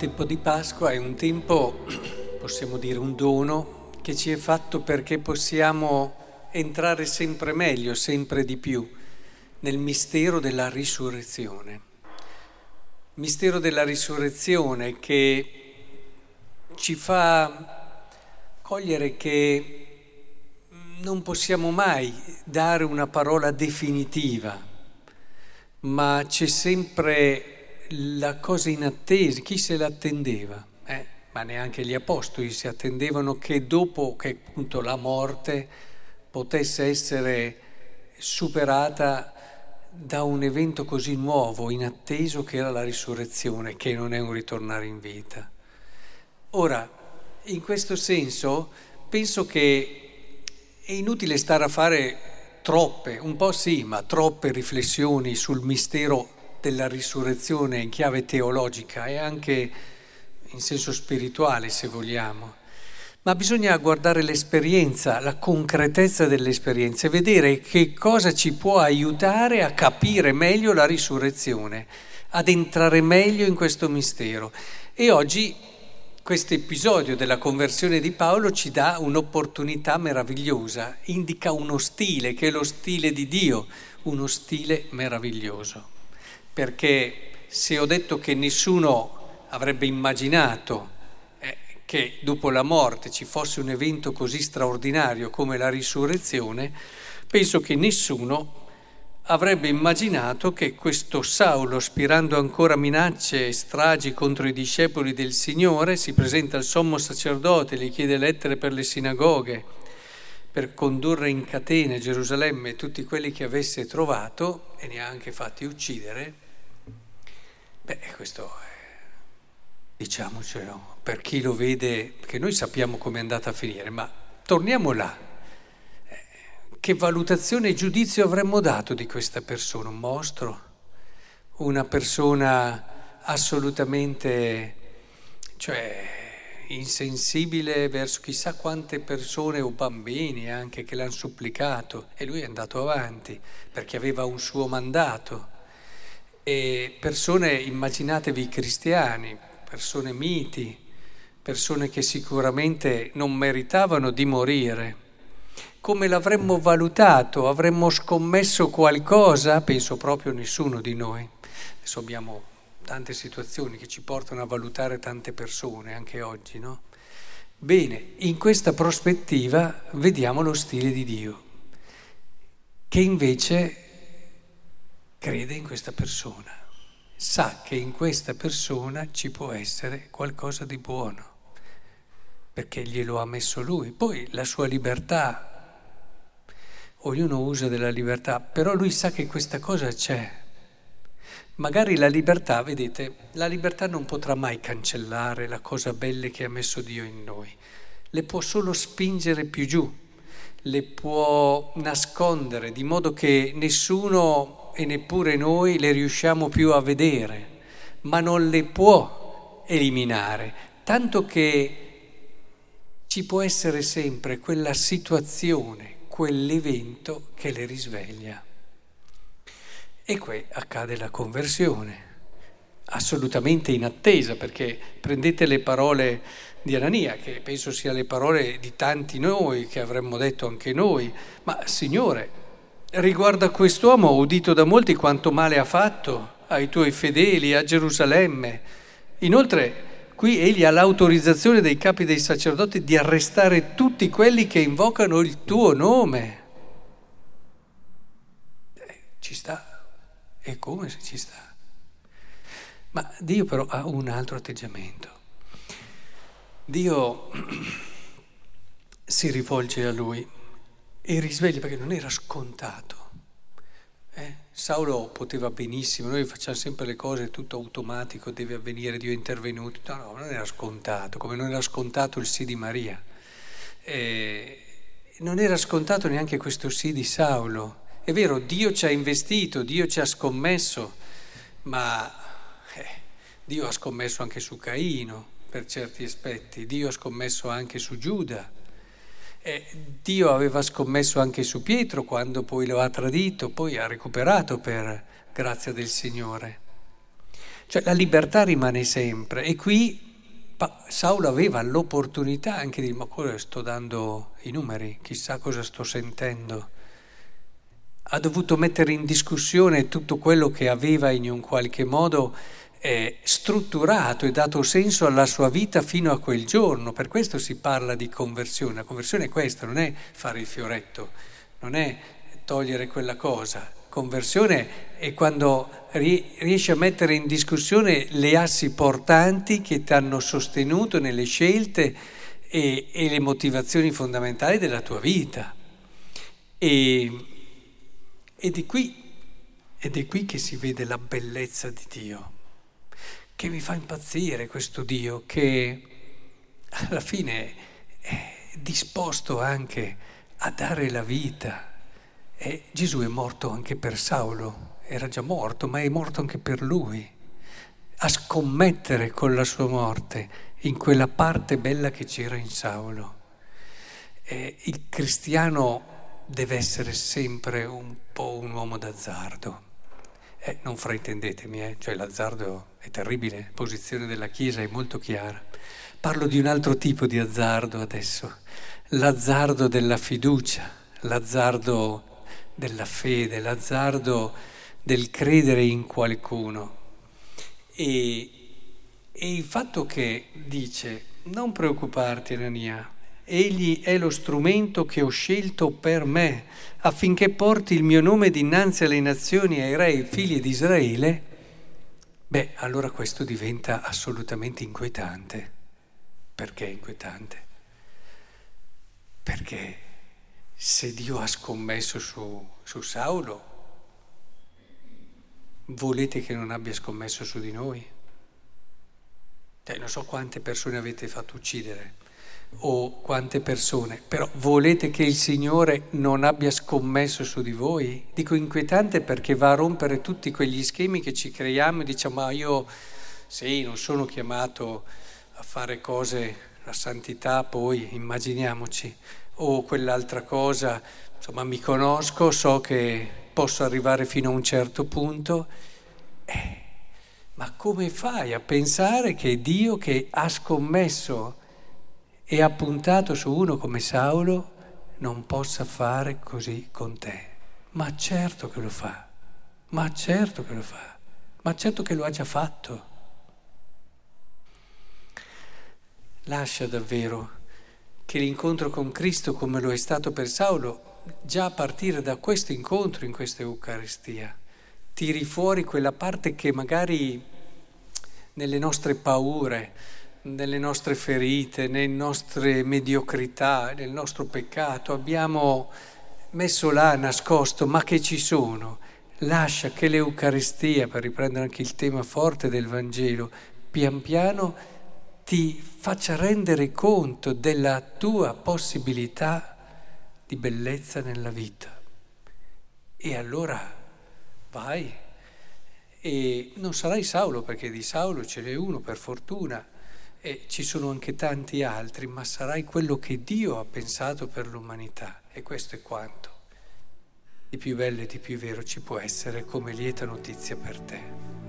Tempo di Pasqua è un tempo, possiamo dire un dono, che ci è fatto perché possiamo entrare sempre meglio, sempre di più, nel mistero della risurrezione. Mistero della risurrezione che ci fa cogliere che non possiamo mai dare una parola definitiva, ma c'è sempre la cosa inattesa, chi se l'attendeva? Eh, ma neanche gli apostoli si attendevano che dopo che appunto la morte potesse essere superata da un evento così nuovo, inatteso, che era la risurrezione, che non è un ritornare in vita. Ora, in questo senso, penso che è inutile stare a fare troppe, un po' sì, ma troppe riflessioni sul mistero della risurrezione in chiave teologica e anche in senso spirituale, se vogliamo. Ma bisogna guardare l'esperienza, la concretezza dell'esperienza e vedere che cosa ci può aiutare a capire meglio la risurrezione, ad entrare meglio in questo mistero. E oggi questo episodio della conversione di Paolo ci dà un'opportunità meravigliosa, indica uno stile che è lo stile di Dio, uno stile meraviglioso perché se ho detto che nessuno avrebbe immaginato eh, che dopo la morte ci fosse un evento così straordinario come la risurrezione, penso che nessuno avrebbe immaginato che questo Saulo, aspirando ancora minacce e stragi contro i discepoli del Signore, si presenta al sommo sacerdote, gli chiede lettere per le sinagoghe, per condurre in catene a Gerusalemme tutti quelli che avesse trovato e ne ha anche fatti uccidere, beh, questo è, diciamocelo, per chi lo vede, che noi sappiamo come è andata a finire, ma torniamo là. Eh, che valutazione e giudizio avremmo dato di questa persona? Un mostro? Una persona assolutamente, cioè insensibile verso chissà quante persone o bambini anche che l'hanno supplicato e lui è andato avanti perché aveva un suo mandato. E persone, immaginatevi cristiani, persone miti, persone che sicuramente non meritavano di morire. Come l'avremmo valutato? Avremmo scommesso qualcosa? Penso proprio nessuno di noi. Adesso abbiamo tante situazioni che ci portano a valutare tante persone anche oggi, no? Bene, in questa prospettiva vediamo lo stile di Dio, che invece crede in questa persona, sa che in questa persona ci può essere qualcosa di buono, perché glielo ha messo lui. Poi la sua libertà, ognuno usa della libertà, però lui sa che questa cosa c'è. Magari la libertà, vedete, la libertà non potrà mai cancellare la cosa bella che ha messo Dio in noi, le può solo spingere più giù, le può nascondere di modo che nessuno e neppure noi le riusciamo più a vedere, ma non le può eliminare, tanto che ci può essere sempre quella situazione, quell'evento che le risveglia. E qui accade la conversione, assolutamente in attesa, perché prendete le parole di Anania, che penso sia le parole di tanti noi, che avremmo detto anche noi, ma Signore, riguardo a quest'uomo udito da molti quanto male ha fatto ai tuoi fedeli, a Gerusalemme. Inoltre, qui egli ha l'autorizzazione dei capi dei sacerdoti di arrestare tutti quelli che invocano il tuo nome. Eh, ci sta. E come se ci sta? Ma Dio però ha un altro atteggiamento. Dio si rivolge a lui e risveglia perché non era scontato. Eh? Saulo poteva benissimo, noi facciamo sempre le cose tutto automatico, deve avvenire, Dio è intervenuto. No, no, non era scontato, come non era scontato il sì di Maria. Eh, non era scontato neanche questo sì di Saulo. È vero, Dio ci ha investito, Dio ci ha scommesso, ma eh, Dio ha scommesso anche su Caino per certi aspetti, Dio ha scommesso anche su Giuda, eh, Dio aveva scommesso anche su Pietro quando poi lo ha tradito, poi ha recuperato per grazia del Signore. Cioè la libertà rimane sempre e qui Saulo aveva l'opportunità anche di dire ma cosa sto dando i numeri, chissà cosa sto sentendo. Ha dovuto mettere in discussione tutto quello che aveva in un qualche modo eh, strutturato e dato senso alla sua vita fino a quel giorno. Per questo si parla di conversione. La conversione è questo, non è fare il fioretto, non è togliere quella cosa. Conversione è quando riesci a mettere in discussione le assi portanti che ti hanno sostenuto nelle scelte e, e le motivazioni fondamentali della tua vita. E, ed, è qui, ed è qui che si vede la bellezza di Dio, che mi fa impazzire questo Dio che alla fine è disposto anche a dare la vita e Gesù è morto anche per Saulo, era già morto, ma è morto anche per lui, a scommettere con la sua morte in quella parte bella che c'era in Saulo. E il cristiano deve essere sempre un po' un uomo d'azzardo. Eh, non fraintendetemi, eh? cioè l'azzardo è terribile, la posizione della Chiesa è molto chiara. Parlo di un altro tipo di azzardo adesso, l'azzardo della fiducia, l'azzardo della fede, l'azzardo del credere in qualcuno. E, e il fatto che dice, non preoccuparti Anania, egli è lo strumento che ho scelto per me affinché porti il mio nome dinanzi alle nazioni e ai re figli di Israele, beh, allora questo diventa assolutamente inquietante. Perché inquietante? Perché se Dio ha scommesso su, su Saulo, volete che non abbia scommesso su di noi? Cioè, non so quante persone avete fatto uccidere o quante persone, però volete che il Signore non abbia scommesso su di voi? Dico inquietante perché va a rompere tutti quegli schemi che ci creiamo e diciamo ma io sì, non sono chiamato a fare cose, la santità poi, immaginiamoci, o quell'altra cosa, insomma mi conosco, so che posso arrivare fino a un certo punto, eh, ma come fai a pensare che Dio che ha scommesso e ha puntato su uno come Saulo non possa fare così con te? Ma certo che lo fa, ma certo che lo fa, ma certo che lo ha già fatto. Lascia davvero che l'incontro con Cristo, come lo è stato per Saulo, già a partire da questo incontro in questa Eucaristia, tiri fuori quella parte che magari nelle nostre paure, nelle nostre ferite, nelle nostre mediocrità, nel nostro peccato abbiamo messo là nascosto, ma che ci sono. Lascia che l'Eucaristia, per riprendere anche il tema forte del Vangelo, pian piano ti faccia rendere conto della tua possibilità di bellezza nella vita. E allora vai e non sarai Saulo perché di Saulo ce n'è uno per fortuna e ci sono anche tanti altri, ma sarai quello che Dio ha pensato per l'umanità e questo è quanto. Di più bello e di più vero ci può essere come lieta notizia per te.